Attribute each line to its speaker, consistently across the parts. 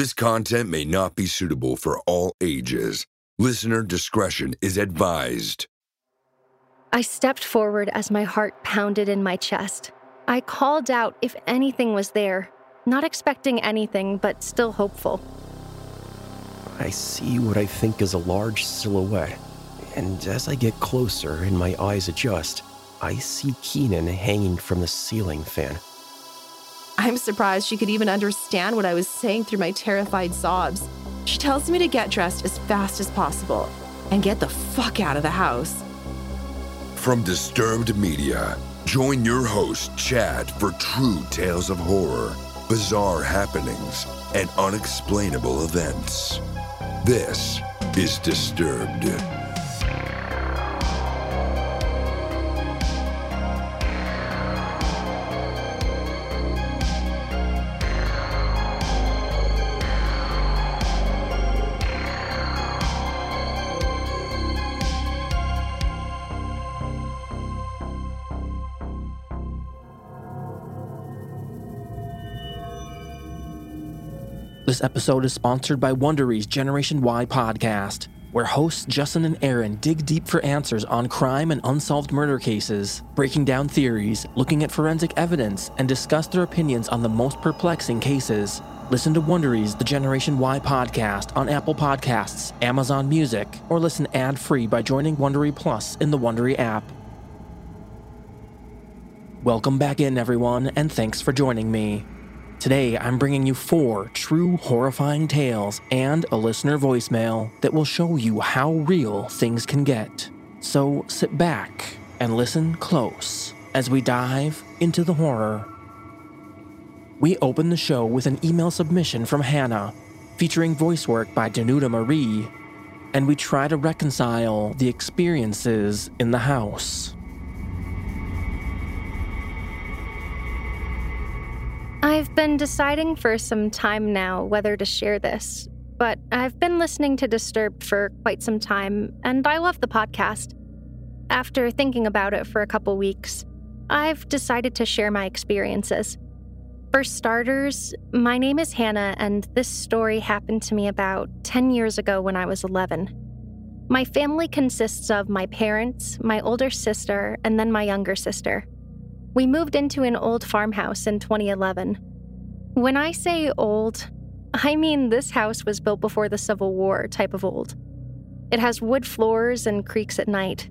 Speaker 1: This content may not be suitable for all ages. Listener discretion is advised.
Speaker 2: I stepped forward as my heart pounded in my chest. I called out if anything was there, not expecting anything, but still hopeful.
Speaker 3: I see what I think is a large silhouette, and as I get closer and my eyes adjust, I see Keenan hanging from the ceiling fan.
Speaker 4: I'm surprised she could even understand what I was saying through my terrified sobs. She tells me to get dressed as fast as possible and get the fuck out of the house.
Speaker 1: From Disturbed Media, join your host, Chad, for true tales of horror, bizarre happenings, and unexplainable events. This is Disturbed.
Speaker 5: This episode is sponsored by Wondery's Generation Why podcast, where hosts Justin and Aaron dig deep for answers on crime and unsolved murder cases, breaking down theories, looking at forensic evidence, and discuss their opinions on the most perplexing cases. Listen to Wondery's The Generation Why podcast on Apple Podcasts, Amazon Music, or listen ad-free by joining Wondery Plus in the Wondery app. Welcome back in, everyone, and thanks for joining me. Today, I'm bringing you four true horrifying tales and a listener voicemail that will show you how real things can get. So sit back and listen close as we dive into the horror. We open the show with an email submission from Hannah, featuring voice work by Danuta Marie, and we try to reconcile the experiences in the house.
Speaker 2: I've been deciding for some time now whether to share this, but I've been listening to Disturbed for quite some time, and I love the podcast. After thinking about it for a couple weeks, I've decided to share my experiences. For starters, my name is Hannah, and this story happened to me about 10 years ago when I was 11. My family consists of my parents, my older sister, and then my younger sister. We moved into an old farmhouse in 2011. When I say old, I mean this house was built before the Civil War type of old. It has wood floors and creaks at night.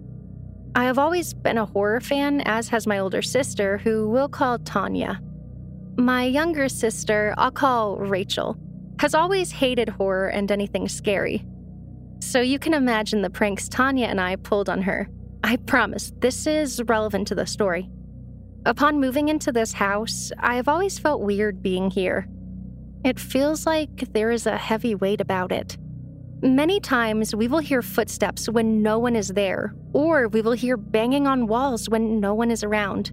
Speaker 2: I have always been a horror fan, as has my older sister, who we'll call Tanya. My younger sister, I'll call Rachel, has always hated horror and anything scary. So you can imagine the pranks Tanya and I pulled on her. I promise, this is relevant to the story. Upon moving into this house, I have always felt weird being here. It feels like there is a heavy weight about it. Many times we will hear footsteps when no one is there, or we will hear banging on walls when no one is around.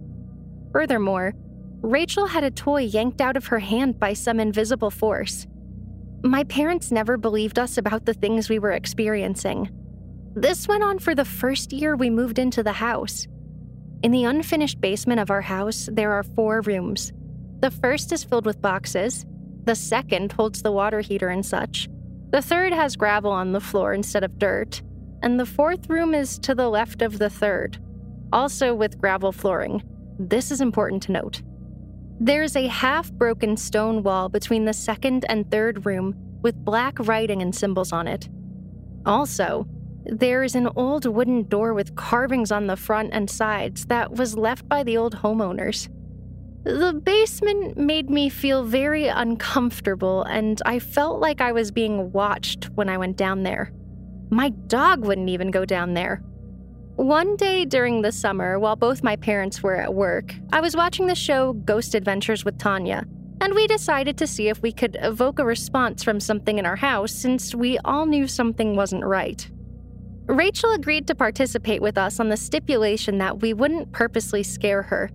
Speaker 2: Furthermore, Rachel had a toy yanked out of her hand by some invisible force. My parents never believed us about the things we were experiencing. This went on for the first year we moved into the house. In the unfinished basement of our house, there are four rooms. The first is filled with boxes, the second holds the water heater and such, the third has gravel on the floor instead of dirt, and the fourth room is to the left of the third, also with gravel flooring. This is important to note. There's a half broken stone wall between the second and third room with black writing and symbols on it. Also, there is an old wooden door with carvings on the front and sides that was left by the old homeowners. The basement made me feel very uncomfortable, and I felt like I was being watched when I went down there. My dog wouldn't even go down there. One day during the summer, while both my parents were at work, I was watching the show Ghost Adventures with Tanya, and we decided to see if we could evoke a response from something in our house since we all knew something wasn't right. Rachel agreed to participate with us on the stipulation that we wouldn't purposely scare her.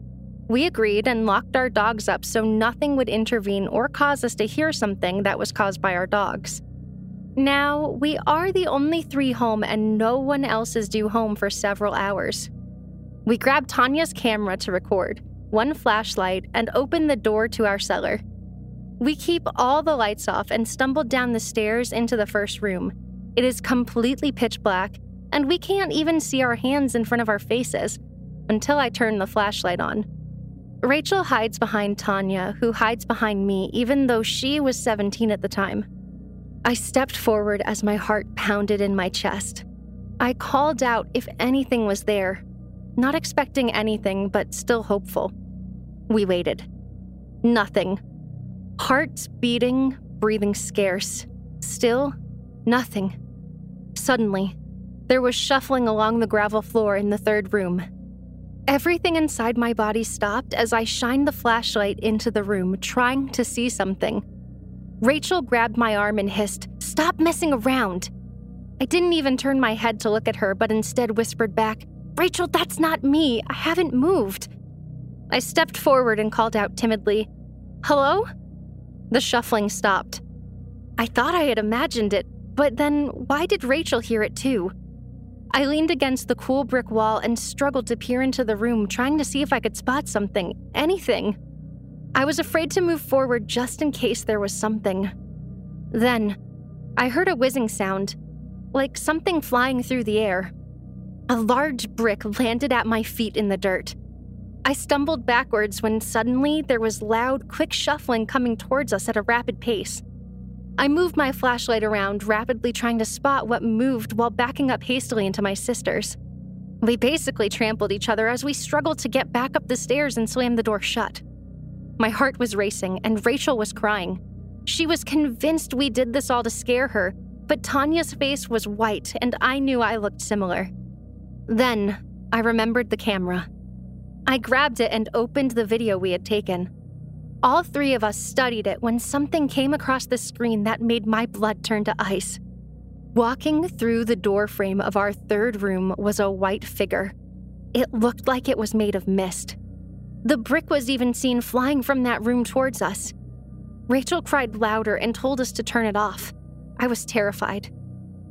Speaker 2: We agreed and locked our dogs up so nothing would intervene or cause us to hear something that was caused by our dogs. Now, we are the only three home and no one else is due home for several hours. We grabbed Tanya's camera to record, one flashlight, and opened the door to our cellar. We keep all the lights off and stumble down the stairs into the first room. It is completely pitch black, and we can't even see our hands in front of our faces until I turn the flashlight on. Rachel hides behind Tanya, who hides behind me, even though she was 17 at the time. I stepped forward as my heart pounded in my chest. I called out if anything was there, not expecting anything, but still hopeful. We waited. Nothing. Hearts beating, breathing scarce. Still, nothing. Suddenly, there was shuffling along the gravel floor in the third room. Everything inside my body stopped as I shined the flashlight into the room, trying to see something. Rachel grabbed my arm and hissed, Stop messing around! I didn't even turn my head to look at her, but instead whispered back, Rachel, that's not me. I haven't moved. I stepped forward and called out timidly, Hello? The shuffling stopped. I thought I had imagined it, but then why did Rachel hear it too? I leaned against the cool brick wall and struggled to peer into the room, trying to see if I could spot something, anything. I was afraid to move forward just in case there was something. Then, I heard a whizzing sound, like something flying through the air. A large brick landed at my feet in the dirt. I stumbled backwards when suddenly there was loud, quick shuffling coming towards us at a rapid pace. I moved my flashlight around, rapidly trying to spot what moved while backing up hastily into my sister's. We basically trampled each other as we struggled to get back up the stairs and slam the door shut. My heart was racing, and Rachel was crying. She was convinced we did this all to scare her, but Tanya's face was white, and I knew I looked similar. Then, I remembered the camera. I grabbed it and opened the video we had taken. All three of us studied it when something came across the screen that made my blood turn to ice. Walking through the doorframe of our third room was a white figure. It looked like it was made of mist. The brick was even seen flying from that room towards us. Rachel cried louder and told us to turn it off. I was terrified.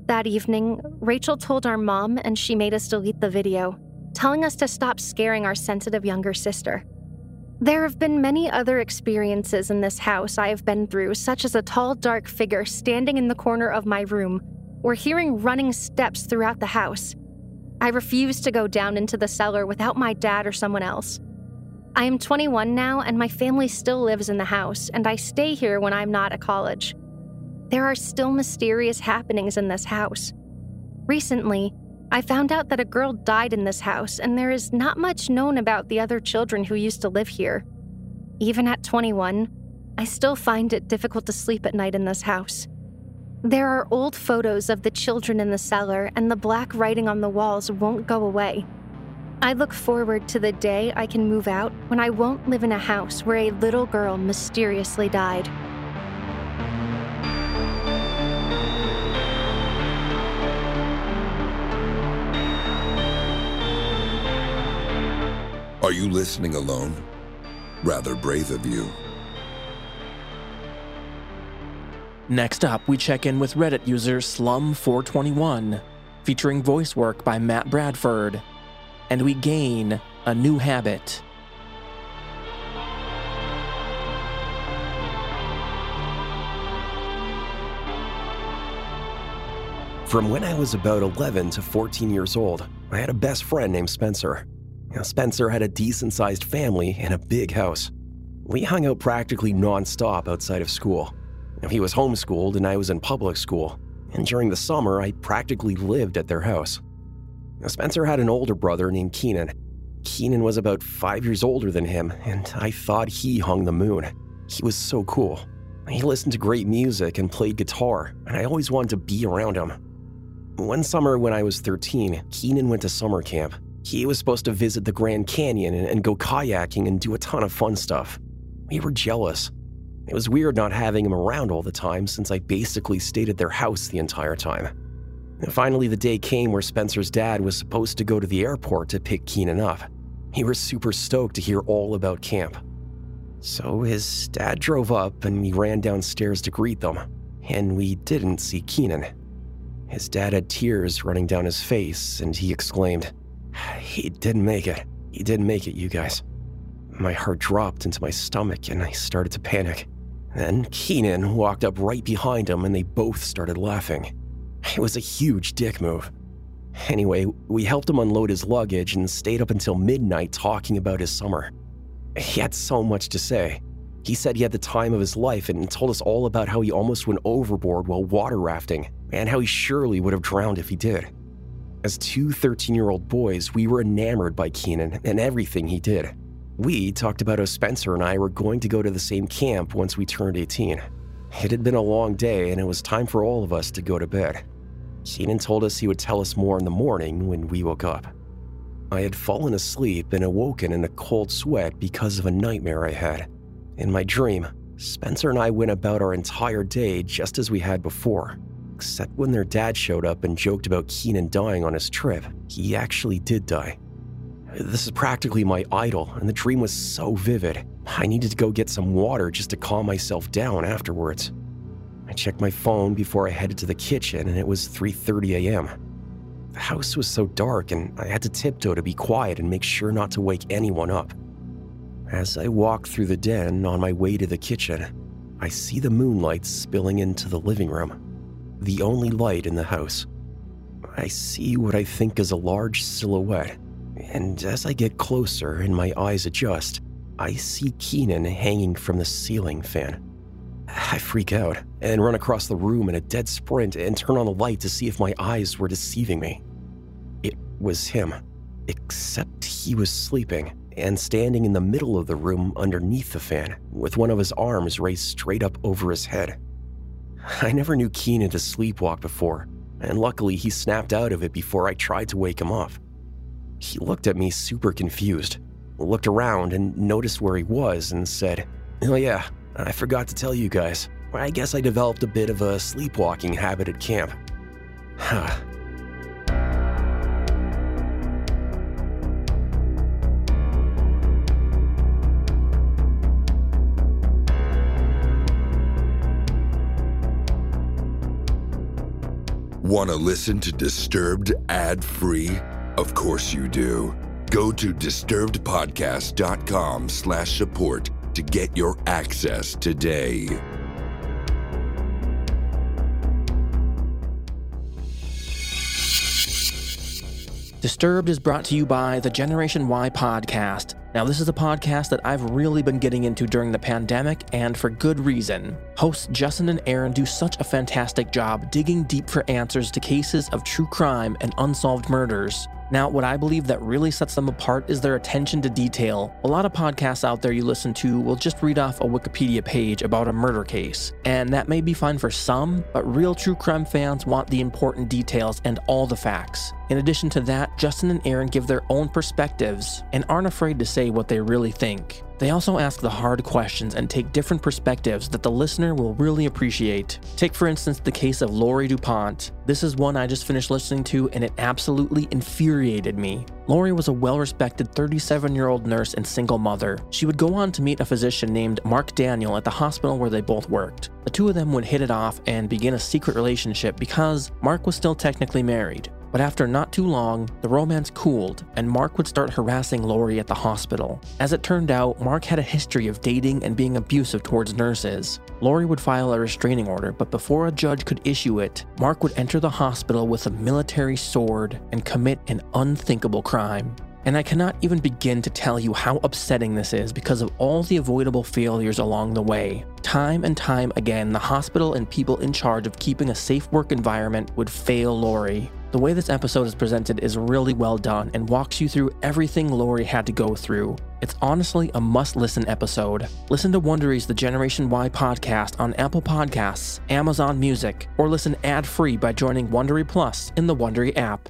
Speaker 2: That evening, Rachel told our mom and she made us delete the video, telling us to stop scaring our sensitive younger sister. There have been many other experiences in this house I have been through, such as a tall, dark figure standing in the corner of my room, or hearing running steps throughout the house. I refuse to go down into the cellar without my dad or someone else. I am 21 now, and my family still lives in the house, and I stay here when I'm not at college. There are still mysterious happenings in this house. Recently, I found out that a girl died in this house, and there is not much known about the other children who used to live here. Even at 21, I still find it difficult to sleep at night in this house. There are old photos of the children in the cellar, and the black writing on the walls won't go away. I look forward to the day I can move out when I won't live in a house where a little girl mysteriously died.
Speaker 1: Are you listening alone? Rather brave of you.
Speaker 5: Next up, we check in with Reddit user Slum421, featuring voice work by Matt Bradford, and we gain a new habit.
Speaker 3: From when I was about 11 to 14 years old, I had a best friend named Spencer. Now, Spencer had a decent sized family and a big house. We hung out practically nonstop outside of school. Now, he was homeschooled and I was in public school, and during the summer, I practically lived at their house. Now, Spencer had an older brother named Keenan. Keenan was about five years older than him, and I thought he hung the moon. He was so cool. He listened to great music and played guitar, and I always wanted to be around him. One summer when I was 13, Keenan went to summer camp, he was supposed to visit the Grand Canyon and, and, go kayaking and do a ton of fun stuff. We were jealous. It was weird not having him around all the time since I basically stayed at their house the entire time. And finally, the day came where Spencer's dad was supposed to go to the airport to pick Keenan up. He was super stoked to hear all about camp. So his dad drove up and we ran downstairs to greet them, and we didn't see Keenan. His dad had tears running down his face, and he exclaimed, he didn't make it. He didn't make it, you guys. My heart dropped into my stomach and I started to panic. Then Keenan walked up right behind him and they both started laughing. It was a huge dick move. Anyway, we helped him unload his luggage and stayed up until midnight talking about his summer. He had so much to say. He said he had the time of his life and told us all about how he almost went overboard while water rafting and how he surely would have drowned if he did. As two 13 year old boys, we were enamored by Keenan and everything he did. We talked about how Spencer and I were going to go to the same camp once we turned 18. It had been a long day and it was time for all of us to go to bed. Keenan told us he would tell us more in the morning when we woke up. I had fallen asleep and awoken in a cold sweat because of a nightmare I had. In my dream, Spencer and I went about our entire day just as we had before, except when their dad showed up and joked about Keenan dying on his trip. He actually did die. This is practically my idol, and the dream was so vivid. I needed to go get some water just to calm myself down afterwards. I checked my phone before I headed to the kitchen and it was 3:30 a.m. The house was so dark and I had to tiptoe to be quiet and make sure not to wake anyone up. As I walk through the den on my way to the kitchen, I see the moonlight spilling into the living room, the only light in the house. I see what I think is a large silhouette, and as I get closer and my eyes adjust, I see Keenan hanging from the ceiling fan. I freak out and run across the room in a dead sprint and turn on the light to see if my eyes were deceiving me. It was him, except he was sleeping and standing in the middle of the room underneath the fan, with one of his arms raised straight up over his head. I never knew Keenan to sleepwalk before, and luckily he snapped out of it before I tried to wake him up. He looked at me super confused, looked around and noticed where he was and said, Oh, yeah, I forgot to tell you guys. I guess I developed a bit of a sleepwalking habit at camp. Huh.
Speaker 1: Want to listen to Disturbed ad free? Of course you do. Go to disturbedpodcast.com slash support to get your access today.
Speaker 5: Disturbed is brought to you by the Generation Why podcast. Now, this is a podcast that I've really been getting into during the pandemic, and for good reason. Hosts Justin and Aaron do such a fantastic job digging deep for answers to cases of true crime and unsolved murders. Now, what I believe that really sets them apart is their attention to detail. A lot of podcasts out there you listen to will just read off a Wikipedia page about a murder case, and that may be fine for some, but real true crime fans want the important details and all the facts. In addition to that, Justin and Aaron give their own perspectives and aren't afraid to say what they really think. They also ask the hard questions and take different perspectives that the listener will really appreciate. Take, for instance, the case of Lori DuPont. This is one I just finished listening to, and it absolutely infuriated me. Lori was a well respected 37 year old nurse and single mother. She would go on to meet a physician named Mark Daniel at the hospital where they both worked. The two of them would hit it off and begin a secret relationship because Mark was still technically married. But after not too long, the romance cooled, and Mark would start harassing Lori at the hospital. As it turned out, Mark had a history of dating and being abusive towards nurses. Lori would file a restraining order, but before a judge could issue it, Mark would enter the hospital with a military sword and commit an unthinkable crime. And I cannot even begin to tell you how upsetting this is because of all the avoidable failures along the way. Time and time again, the hospital and people in charge of keeping a safe work environment would fail Lori. The way this episode is presented is really well done and walks you through everything Lori had to go through. It's honestly a must listen episode. Listen to Wondery's The Generation Why podcast on Apple Podcasts, Amazon Music, or listen ad free by joining Wondery Plus in the Wondery app.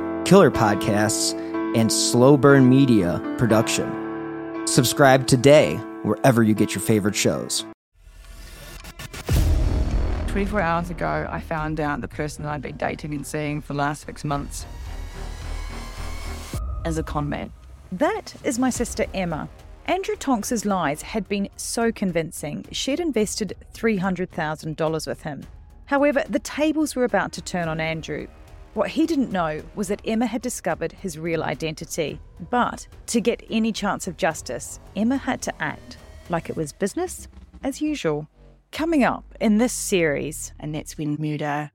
Speaker 6: Killer Podcasts, and Slow Burn Media production. Subscribe today wherever you get your favorite shows.
Speaker 7: 24 hours ago, I found out the person that I'd been dating and seeing for the last six months is a con man.
Speaker 8: That is my sister Emma. Andrew Tonks's lies had been so convincing, she'd invested $300,000 with him. However, the tables were about to turn on Andrew. What he didn't know was that Emma had discovered his real identity. But to get any chance of justice, Emma had to act like it was business as usual. Coming up in this series,
Speaker 9: and that's when murder,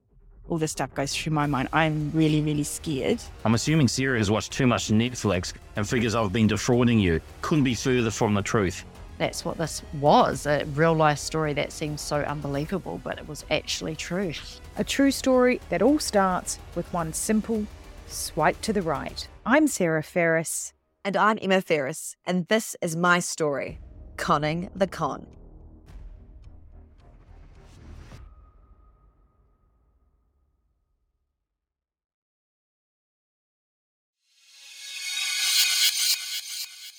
Speaker 9: all this stuff goes through my mind. I'm really, really scared.
Speaker 10: I'm assuming Sarah has watched too much Netflix and figures I've been defrauding you. Couldn't be further from the truth.
Speaker 11: That's what this was a real life story that seems so unbelievable, but it was actually true.
Speaker 8: A true story that all starts with one simple swipe to the right. I'm Sarah Ferris.
Speaker 12: And I'm Emma Ferris, and this is my story Conning the Con.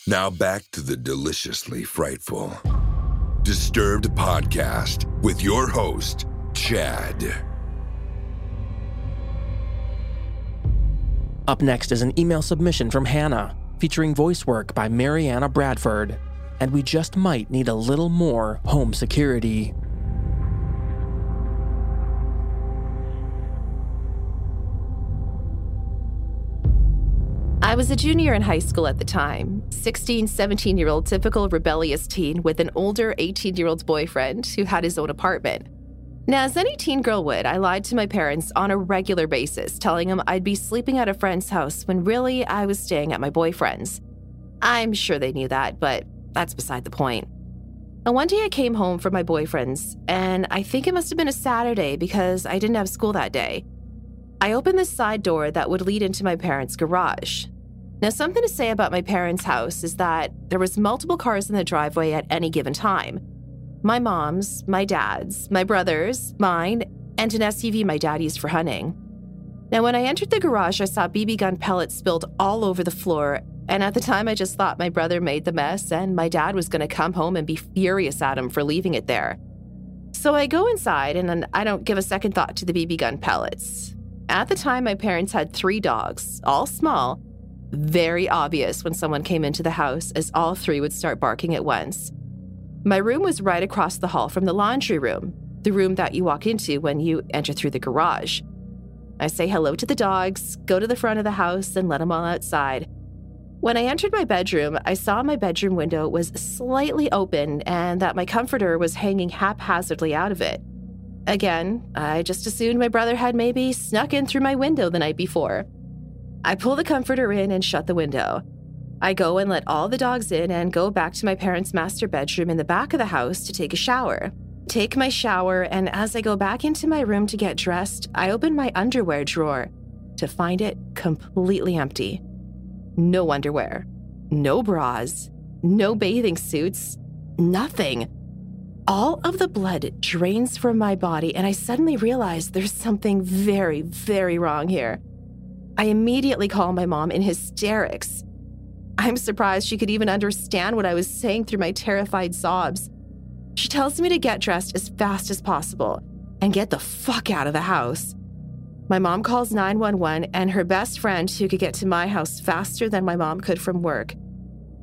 Speaker 1: Now back to the deliciously frightful Disturbed podcast with your host, Chad.
Speaker 5: Up next is an email submission from Hannah, featuring voice work by Mariana Bradford. And we just might need a little more home security.
Speaker 4: I was a junior in high school at the time, 16, 17 year old typical rebellious teen with an older 18 year old boyfriend who had his own apartment. Now, as any teen girl would, I lied to my parents on a regular basis, telling them I'd be sleeping at a friend's house when really I was staying at my boyfriend's. I'm sure they knew that, but that's beside the point. And one day I came home from my boyfriend's, and I think it must have been a Saturday because I didn't have school that day. I opened the side door that would lead into my parents' garage. Now, something to say about my parents' house is that there was multiple cars in the driveway at any given time. My mom's, my dad's, my brother's, mine, and an SUV my dad used for hunting. Now, when I entered the garage, I saw BB gun pellets spilled all over the floor, and at the time I just thought my brother made the mess and my dad was going to come home and be furious at him for leaving it there. So I go inside and I don't give a second thought to the BB gun pellets. At the time, my parents had three dogs, all small, very obvious when someone came into the house, as all three would start barking at once. My room was right across the hall from the laundry room, the room that you walk into when you enter through the garage. I say hello to the dogs, go to the front of the house, and let them all outside. When I entered my bedroom, I saw my bedroom window was slightly open and that my comforter was hanging haphazardly out of it. Again, I just assumed my brother had maybe snuck in through my window the night before. I pull the comforter in and shut the window. I go and let all the dogs in and go back to my parents' master bedroom in the back of the house to take a shower. Take my shower, and as I go back into my room to get dressed, I open my underwear drawer to find it completely empty. No underwear, no bras, no bathing suits, nothing. All of the blood drains from my body, and I suddenly realize there's something very, very wrong here. I immediately call my mom in hysterics. I'm surprised she could even understand what I was saying through my terrified sobs. She tells me to get dressed as fast as possible and get the fuck out of the house. My mom calls 911 and her best friend who could get to my house faster than my mom could from work.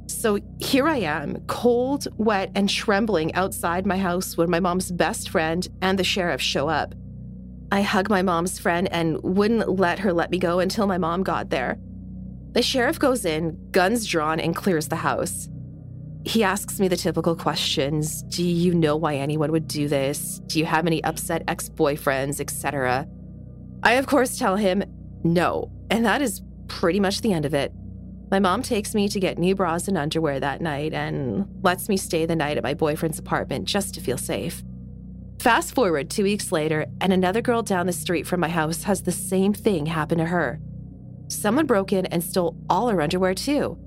Speaker 4: So here I am, cold, wet, and trembling outside my house when my mom's best friend and the sheriff show up. I hug my mom's friend and wouldn't let her let me go until my mom got there. The sheriff goes in, guns drawn, and clears the house. He asks me the typical questions Do you know why anyone would do this? Do you have any upset ex boyfriends, etc.? I, of course, tell him no, and that is pretty much the end of it. My mom takes me to get new bras and underwear that night and lets me stay the night at my boyfriend's apartment just to feel safe. Fast forward two weeks later, and another girl down the street from my house has the same thing happen to her. Someone broke in and stole all her underwear, too.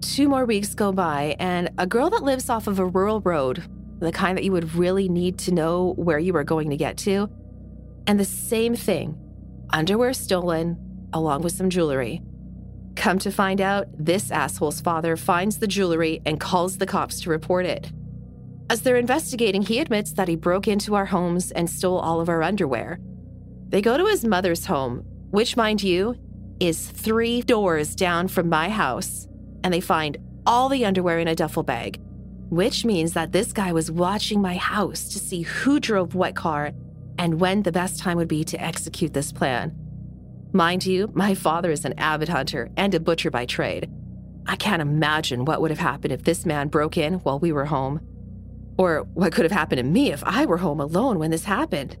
Speaker 4: Two more weeks go by, and a girl that lives off of a rural road, the kind that you would really need to know where you are going to get to, and the same thing underwear stolen, along with some jewelry. Come to find out, this asshole's father finds the jewelry and calls the cops to report it. As they're investigating, he admits that he broke into our homes and stole all of our underwear. They go to his mother's home, which, mind you, is three doors down from my house, and they find all the underwear in a duffel bag, which means that this guy was watching my house to see who drove what car and when the best time would be to execute this plan. Mind you, my father is an avid hunter and a butcher by trade. I can't imagine what would have happened if this man broke in while we were home. Or what could have happened to me if I were home alone when this happened.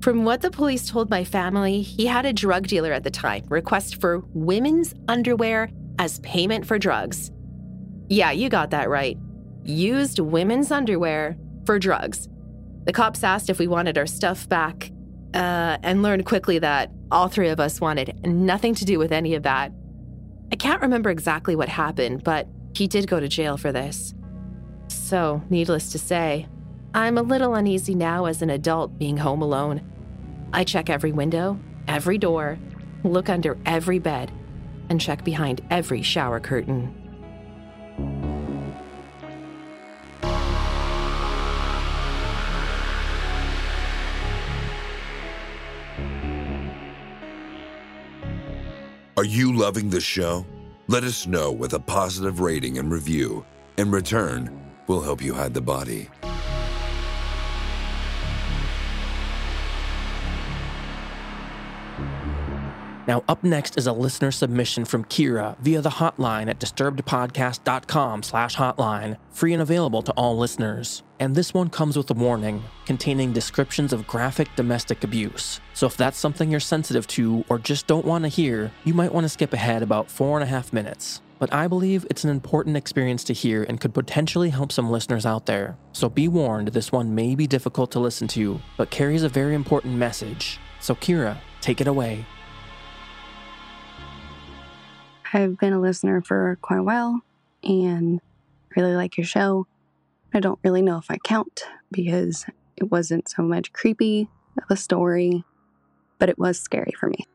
Speaker 4: From what the police told my family, he had a drug dealer at the time request for women's underwear as payment for drugs. Yeah, you got that right. Used women's underwear for drugs. The cops asked if we wanted our stuff back, uh, and learned quickly that all three of us wanted nothing to do with any of that. I can't remember exactly what happened, but he did go to jail for this. So, needless to say, I'm a little uneasy now as an adult being home alone. I check every window, every door, look under every bed, and check behind every shower curtain.
Speaker 1: Are you loving the show? Let us know with a positive rating and review. In return, we'll help you hide the body.
Speaker 5: Now, up next is a listener submission from Kira via the hotline at disturbedpodcast.com slash hotline, free and available to all listeners. And this one comes with a warning containing descriptions of graphic domestic abuse. So if that's something you're sensitive to or just don't want to hear, you might want to skip ahead about four and a half minutes. But I believe it's an important experience to hear and could potentially help some listeners out there. So be warned, this one may be difficult to listen to, but carries a very important message. So, Kira, take it away.
Speaker 13: I've been a listener for quite a while and really like your show. I don't really know if I count because it wasn't so much creepy of a story, but it was scary for me.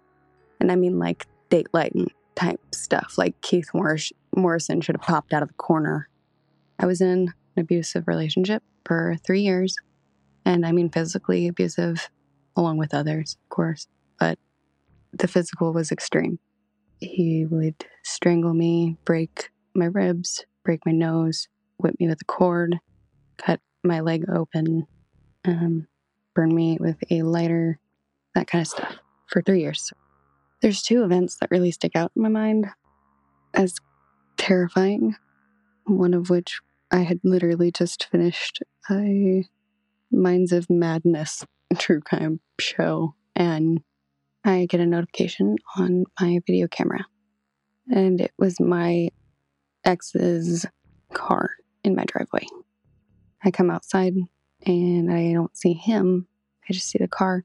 Speaker 13: And I mean, like date daylight type stuff, like Keith Morris- Morrison should have popped out of the corner. I was in an abusive relationship for three years, and I mean physically abusive, along with others, of course, but the physical was extreme he would strangle me, break my ribs, break my nose, whip me with a cord, cut my leg open, um, burn me with a lighter, that kind of stuff for three years. There's two events that really stick out in my mind as terrifying. One of which I had literally just finished a Minds of Madness true crime show, and I get a notification on my video camera. And it was my ex's car in my driveway. I come outside and I don't see him, I just see the car.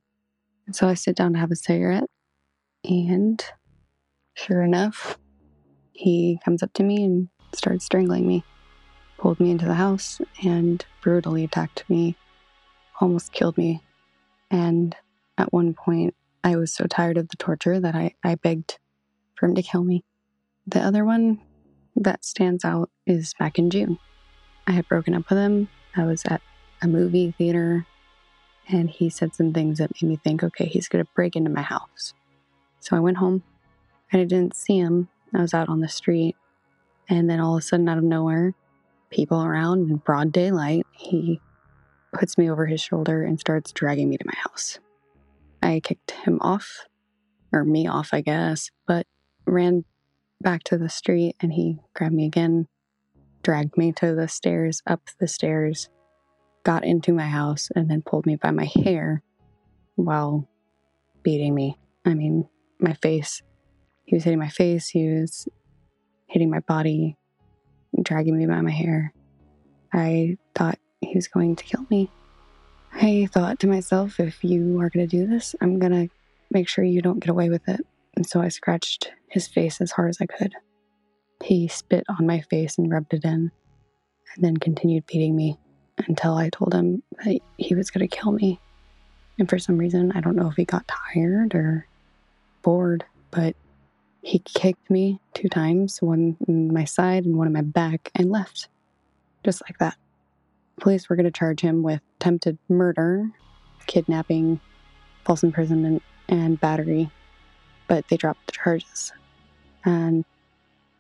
Speaker 13: And so I sit down to have a cigarette. And sure enough, he comes up to me and starts strangling me, pulled me into the house, and brutally attacked me, almost killed me. And at one point, I was so tired of the torture that I, I begged for him to kill me. The other one that stands out is back in June. I had broken up with him. I was at a movie theater and he said some things that made me think, okay, he's going to break into my house. So I went home and I didn't see him. I was out on the street. And then all of a sudden, out of nowhere, people around in broad daylight, he puts me over his shoulder and starts dragging me to my house. I kicked him off, or me off, I guess, but ran back to the street and he grabbed me again, dragged me to the stairs, up the stairs, got into my house, and then pulled me by my hair while beating me. I mean, my face. He was hitting my face, he was hitting my body, dragging me by my hair. I thought he was going to kill me. I thought to myself, if you are going to do this, I'm going to make sure you don't get away with it. And so I scratched his face as hard as I could. He spit on my face and rubbed it in, and then continued beating me until I told him that he was going to kill me. And for some reason, I don't know if he got tired or bored, but he kicked me two times one in my side and one in my back and left. Just like that. Police were going to charge him with attempted murder, kidnapping, false imprisonment, and battery, but they dropped the charges. And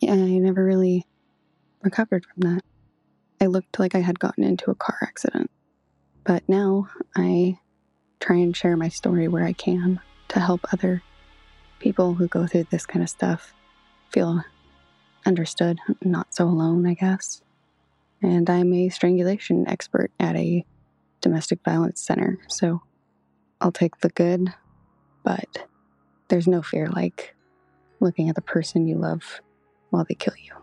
Speaker 13: yeah, I never really recovered from that. I looked like I had gotten into a car accident. But now I try and share my story where I can to help other people who go through this kind of stuff feel understood, not so alone, I guess. And I'm a strangulation expert at a domestic violence center, so I'll take the good, but there's no fear like looking at the person you love while they kill you.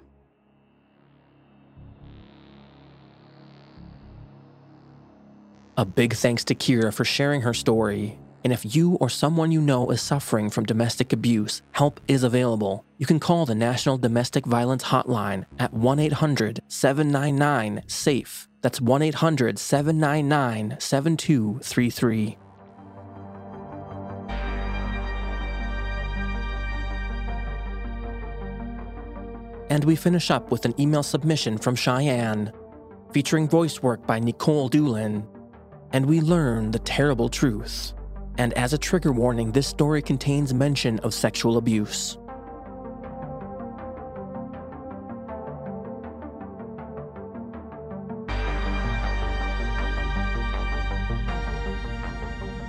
Speaker 5: A big thanks to Kira for sharing her story. And if you or someone you know is suffering from domestic abuse, help is available. You can call the National Domestic Violence Hotline at 1 800 799 SAFE. That's 1 800 799 7233. And we finish up with an email submission from Cheyenne, featuring voice work by Nicole Doolin. And we learn the terrible truth. And as a trigger warning, this story contains mention of sexual abuse.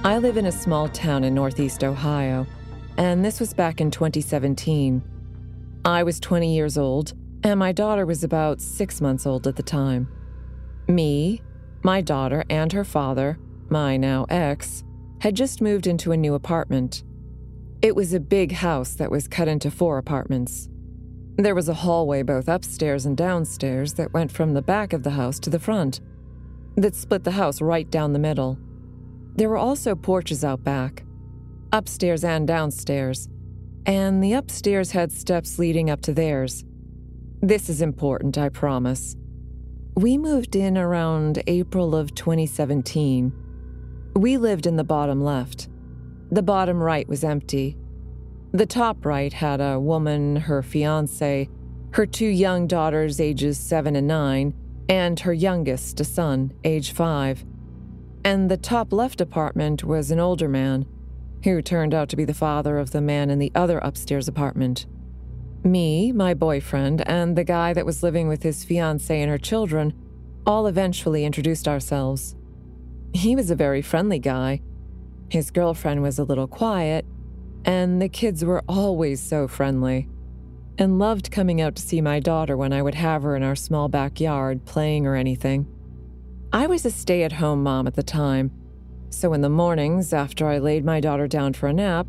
Speaker 14: I live in a small town in northeast Ohio, and this was back in 2017. I was 20 years old, and my daughter was about six months old at the time. Me, my daughter, and her father, my now ex, had just moved into a new apartment. It was a big house that was cut into four apartments. There was a hallway both upstairs and downstairs that went from the back of the house to the front, that split the house right down the middle. There were also porches out back, upstairs and downstairs, and the upstairs had steps leading up to theirs. This is important, I promise. We moved in around April of 2017. We lived in the bottom left. The bottom right was empty. The top right had a woman, her fiance, her two young daughters, ages seven and nine, and her youngest, a son, age five. And the top left apartment was an older man, who turned out to be the father of the man in the other upstairs apartment. Me, my boyfriend, and the guy that was living with his fiancee and her children all eventually introduced ourselves. He was a very friendly guy. His girlfriend was a little quiet, and the kids were always so friendly and loved coming out to see my daughter when I would have her in our small backyard playing or anything. I was a stay at home mom at the time, so in the mornings after I laid my daughter down for a nap,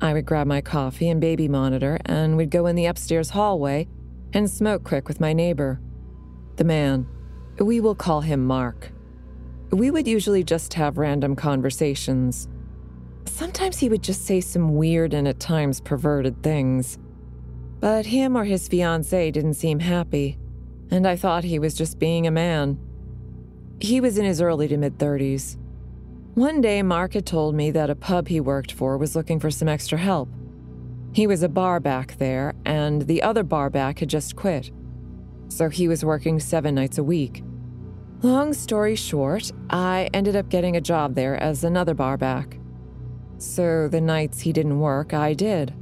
Speaker 14: I would grab my coffee and baby monitor and we'd go in the upstairs hallway and smoke quick with my neighbor. The man. We will call him Mark. We would usually just have random conversations. Sometimes he would just say some weird and at times perverted things. But him or his fiancee didn't seem happy, and I thought he was just being a man. He was in his early to mid 30s. One day, Mark had told me that a pub he worked for was looking for some extra help. He was a bar back there, and the other bar back had just quit. So he was working seven nights a week. Long story short, I ended up getting a job there as another bar back. So the nights he didn't work, I did.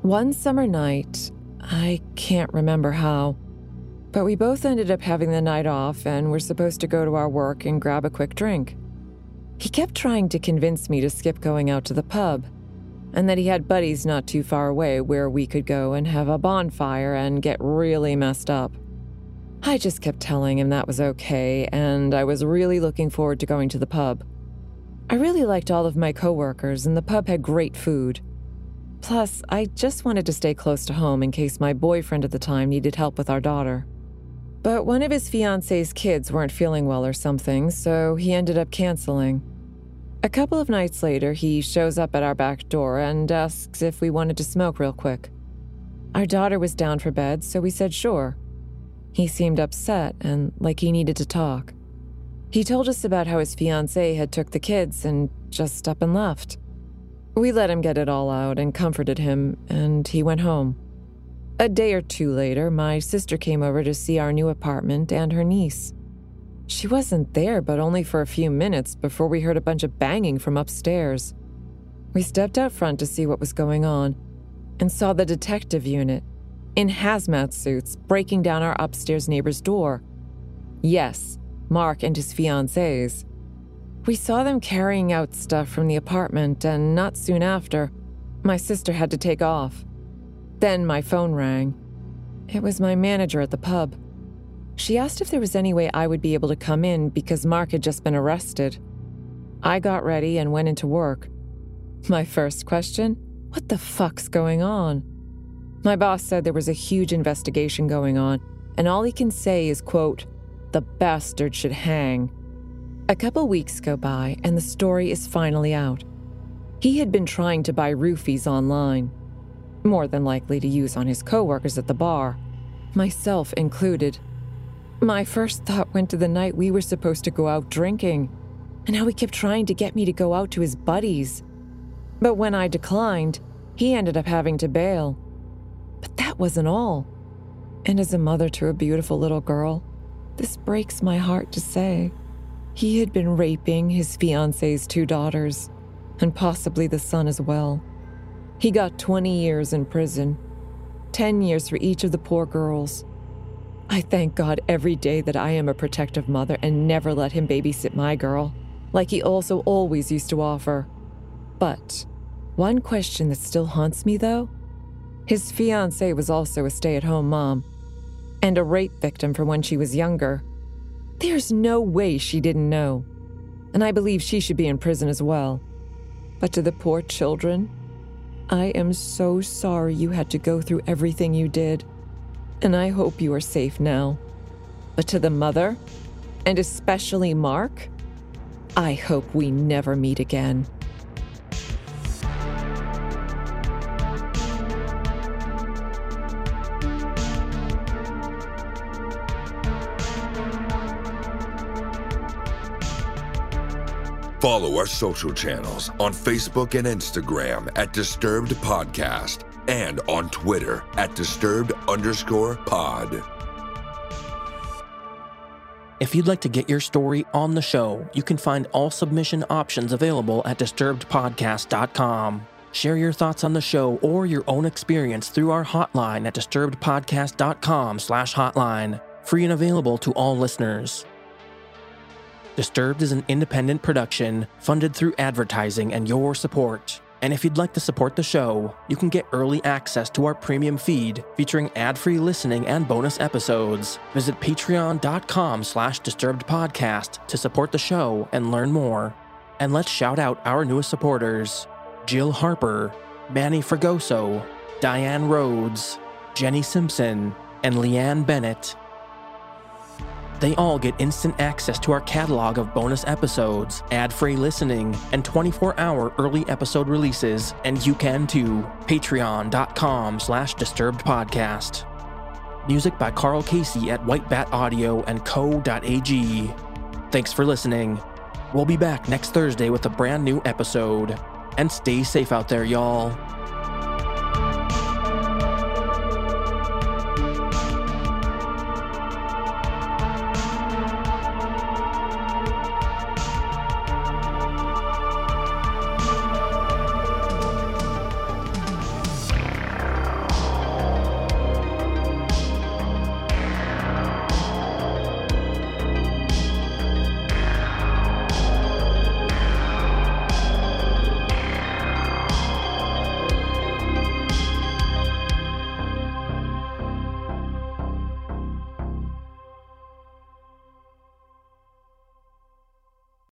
Speaker 14: One summer night, I can't remember how, but we both ended up having the night off and were supposed to go to our work and grab a quick drink. He kept trying to convince me to skip going out to the pub, and that he had buddies not too far away where we could go and have a bonfire and get really messed up. I just kept telling him that was okay, and I was really looking forward to going to the pub. I really liked all of my coworkers, and the pub had great food. Plus, I just wanted to stay close to home in case my boyfriend at the time needed help with our daughter. But one of his fiance's kids weren't feeling well or something, so he ended up canceling. A couple of nights later, he shows up at our back door and asks if we wanted to smoke real quick. Our daughter was down for bed, so we said sure. He seemed upset and like he needed to talk. He told us about how his fiancee had took the kids and just up and left. We let him get it all out and comforted him, and he went home. A day or two later, my sister came over to see our new apartment and her niece. She wasn't there, but only for a few minutes before we heard a bunch of banging from upstairs. We stepped out front to see what was going on and saw the detective unit in hazmat suits breaking down our upstairs neighbor's door. Yes, Mark and his fiancées. We saw them carrying out stuff from the apartment, and not soon after, my sister had to take off. Then my phone rang. It was my manager at the pub. She asked if there was any way I would be able to come in because Mark had just been arrested. I got ready and went into work. My first question what the fuck's going on? My boss said there was a huge investigation going on, and all he can say is, quote, the bastard should hang. A couple weeks go by, and the story is finally out. He had been trying to buy roofies online, more than likely to use on his coworkers at the bar, myself included. My first thought went to the night we were supposed to go out drinking, and how he kept trying to get me to go out to his buddies. But when I declined, he ended up having to bail. But that wasn't all. And as a mother to a beautiful little girl, this breaks my heart to say. He had been raping his fiance's two daughters, and possibly the son as well. He got 20 years in prison, 10 years for each of the poor girls. I thank God every day that I am a protective mother and never let him babysit my girl, like he also always used to offer. But one question that still haunts me, though his fiancee was also a stay at home mom and a rape victim from when she was younger. There's no way she didn't know. And I believe she should be in prison as well. But to the poor children, I am so sorry you had to go through everything you did. And I hope you are safe now. But to the mother, and especially Mark, I hope we never meet again.
Speaker 1: Follow our social channels on Facebook and Instagram at Disturbed Podcast and on Twitter at Disturbed underscore pod.
Speaker 5: If you'd like to get your story on the show, you can find all submission options available at disturbedpodcast.com. Share your thoughts on the show or your own experience through our hotline at disturbedpodcast.com slash hotline, free and available to all listeners. Disturbed is an independent production funded through advertising and your support. And if you'd like to support the show, you can get early access to our premium feed featuring ad-free listening and bonus episodes. Visit patreon.com slash disturbedpodcast to support the show and learn more. And let's shout out our newest supporters, Jill Harper, Manny Fragoso, Diane Rhodes, Jenny Simpson, and Leanne Bennett. They all get instant access to our catalog of bonus episodes, ad-free listening, and 24-hour early episode releases, and you can too. Patreon.com slash disturbedpodcast. Music by Carl Casey at Whitebat Audio and Co.ag. Thanks for listening. We'll be back next Thursday with a brand new episode. And stay safe out there, y'all.